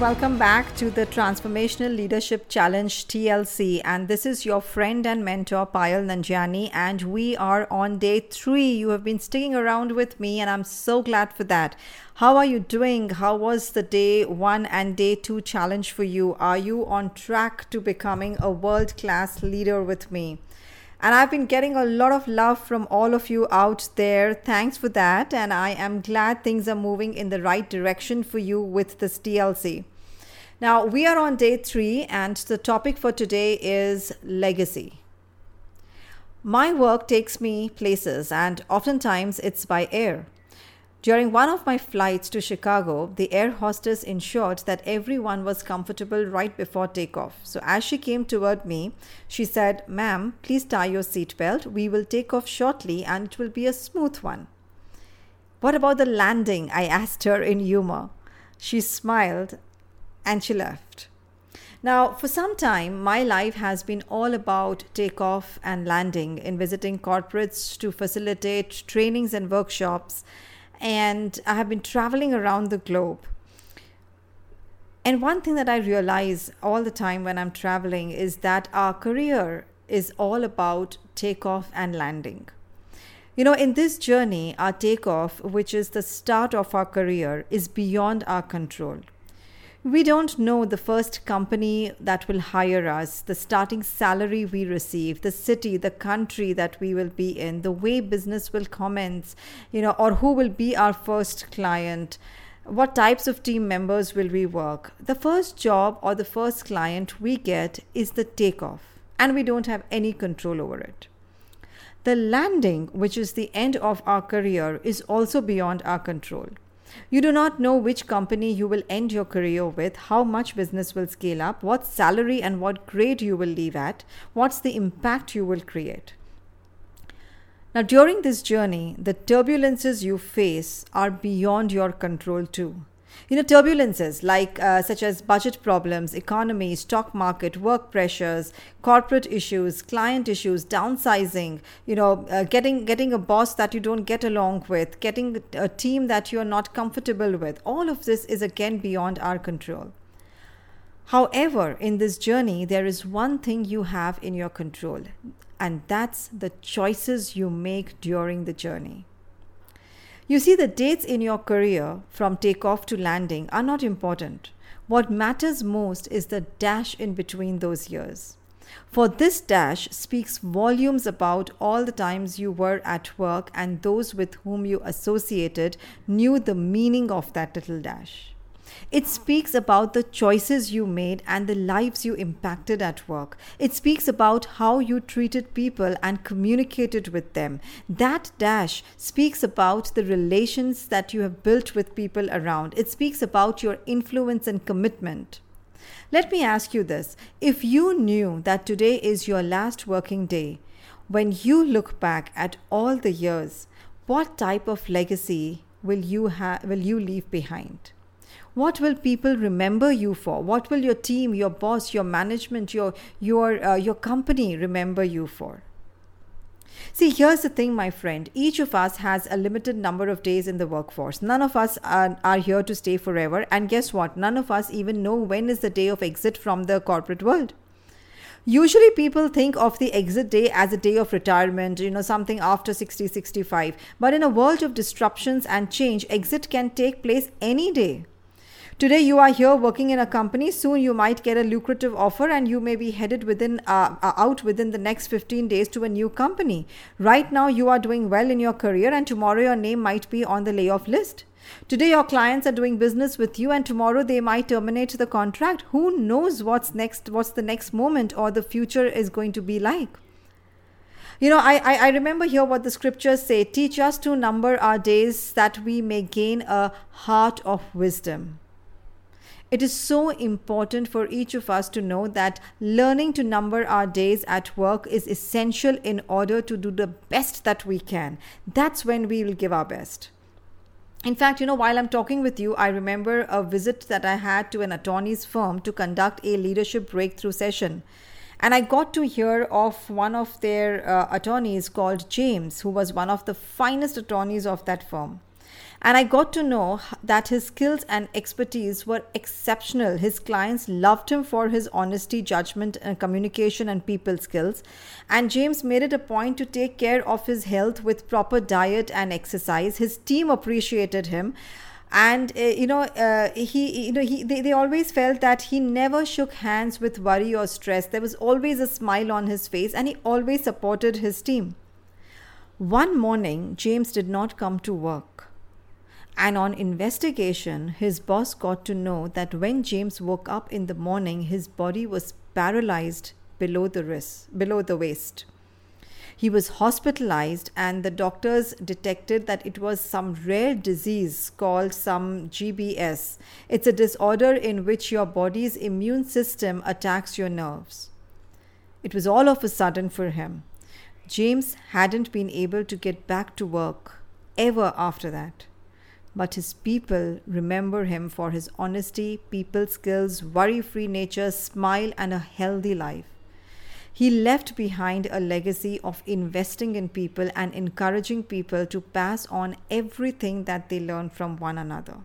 welcome back to the Transformational Leadership Challenge TLC. And this is your friend and mentor, Payal Nanjiani. And we are on day three. You have been sticking around with me, and I'm so glad for that. How are you doing? How was the day one and day two challenge for you? Are you on track to becoming a world class leader with me? And I've been getting a lot of love from all of you out there. Thanks for that. And I am glad things are moving in the right direction for you with this TLC. Now, we are on day three, and the topic for today is legacy. My work takes me places, and oftentimes it's by air. During one of my flights to Chicago, the air hostess ensured that everyone was comfortable right before takeoff. So, as she came toward me, she said, Ma'am, please tie your seatbelt. We will take off shortly and it will be a smooth one. What about the landing? I asked her in humor. She smiled and she left. Now, for some time, my life has been all about takeoff and landing in visiting corporates to facilitate trainings and workshops and I have been traveling around the globe. And one thing that I realize all the time when I'm traveling is that our career is all about takeoff and landing. You know, in this journey, our takeoff, which is the start of our career, is beyond our control. We don't know the first company that will hire us, the starting salary we receive, the city, the country that we will be in, the way business will commence, you know, or who will be our first client, what types of team members will we work. The first job or the first client we get is the takeoff, and we don't have any control over it. The landing, which is the end of our career, is also beyond our control. You do not know which company you will end your career with, how much business will scale up, what salary and what grade you will leave at, what's the impact you will create. Now, during this journey, the turbulences you face are beyond your control too you know turbulences like uh, such as budget problems economy stock market work pressures corporate issues client issues downsizing you know uh, getting getting a boss that you don't get along with getting a team that you're not comfortable with all of this is again beyond our control. However in this journey there is one thing you have in your control and that's the choices you make during the journey you see, the dates in your career from takeoff to landing are not important. What matters most is the dash in between those years. For this dash speaks volumes about all the times you were at work and those with whom you associated knew the meaning of that little dash. It speaks about the choices you made and the lives you impacted at work. It speaks about how you treated people and communicated with them. That dash speaks about the relations that you have built with people around. It speaks about your influence and commitment. Let me ask you this if you knew that today is your last working day, when you look back at all the years, what type of legacy will you, ha- will you leave behind? What will people remember you for what will your team your boss your management your your uh, your company remember you for See, here's the thing, my friend. Each of us has a limited number of days in the workforce. None of us are, are, here to stay forever. And guess what? None of us even know when is the day of exit from the corporate world. Usually, people think of the exit day as a day of retirement, you know, something after 60, 65. But in a world of disruptions and change, exit can take place any day. Today you are here working in a company. Soon you might get a lucrative offer, and you may be headed within uh, uh, out within the next 15 days to a new company. Right now you are doing well in your career, and tomorrow your name might be on the layoff list. Today your clients are doing business with you, and tomorrow they might terminate the contract. Who knows what's next? What's the next moment or the future is going to be like? You know, I, I, I remember here what the scriptures say teach us to number our days that we may gain a heart of wisdom. It is so important for each of us to know that learning to number our days at work is essential in order to do the best that we can. That's when we will give our best. In fact, you know, while I'm talking with you, I remember a visit that I had to an attorney's firm to conduct a leadership breakthrough session. And I got to hear of one of their uh, attorneys called James, who was one of the finest attorneys of that firm. And I got to know that his skills and expertise were exceptional. His clients loved him for his honesty, judgment, and communication and people skills. And James made it a point to take care of his health with proper diet and exercise. His team appreciated him and uh, you know uh, he you know he they, they always felt that he never shook hands with worry or stress there was always a smile on his face and he always supported his team one morning james did not come to work and on investigation, his boss got to know that when James woke up in the morning, his body was paralyzed below the wrist, below the waist. He was hospitalized, and the doctors detected that it was some rare disease called some GBS. It's a disorder in which your body's immune system attacks your nerves. It was all of a sudden for him. James hadn't been able to get back to work ever after that but his people remember him for his honesty, people skills, worry free nature, smile, and a healthy life. He left behind a legacy of investing in people and encouraging people to pass on everything that they learn from one another.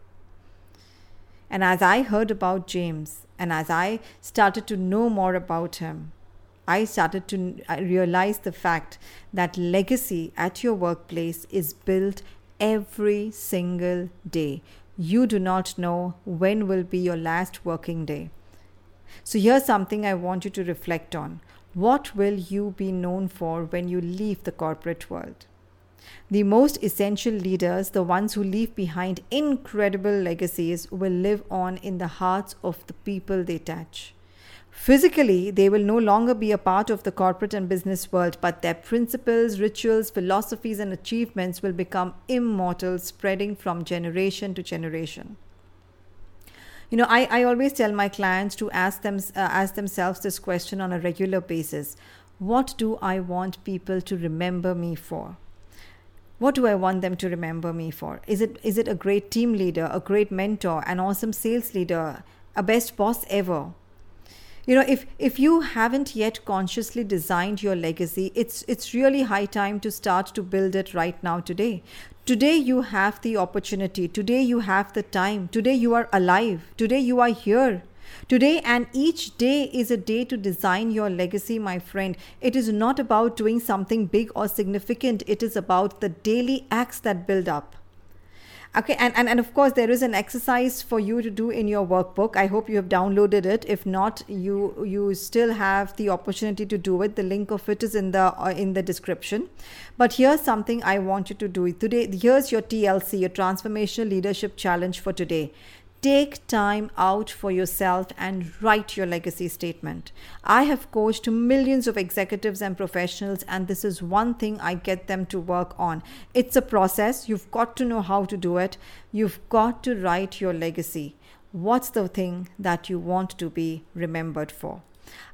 And as I heard about James and as I started to know more about him, I started to realize the fact that legacy at your workplace is built every single day. You do not know when will be your last working day. So here's something I want you to reflect on. What will you be known for when you leave the corporate world? The most essential leaders, the ones who leave behind incredible legacies, will live on in the hearts of the people they touch. Physically, they will no longer be a part of the corporate and business world, but their principles, rituals, philosophies, and achievements will become immortal, spreading from generation to generation. You know, I, I always tell my clients to ask them uh, ask themselves this question on a regular basis: What do I want people to remember me for? What do I want them to remember me for? Is it is it a great team leader, a great mentor, an awesome sales leader, a best boss ever? You know if if you haven't yet consciously designed your legacy it's it's really high time to start to build it right now today. Today you have the opportunity. Today you have the time. Today you are alive. Today you are here. Today and each day is a day to design your legacy, my friend. It is not about doing something big or significant, it is about the daily acts that build up okay and, and and of course there is an exercise for you to do in your workbook. I hope you have downloaded it. If not you you still have the opportunity to do it. The link of it is in the uh, in the description. But here's something i want you to do. Today here's your tlc your transformational leadership challenge for today Take time out for yourself and write your legacy statement. I have coached millions of executives and professionals, and this is one thing I get them to work on. It's a process. You've got to know how to do it. You've got to write your legacy. What's the thing that you want to be remembered for?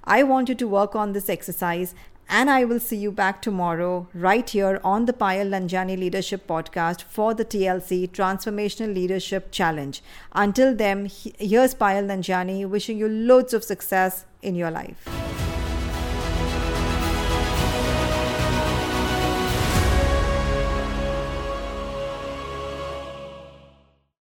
I want you to work on this exercise and I will see you back tomorrow right here on the Payal Nanjiani Leadership Podcast for the TLC Transformational Leadership Challenge. Until then, here's Payal Nanjiani wishing you loads of success in your life.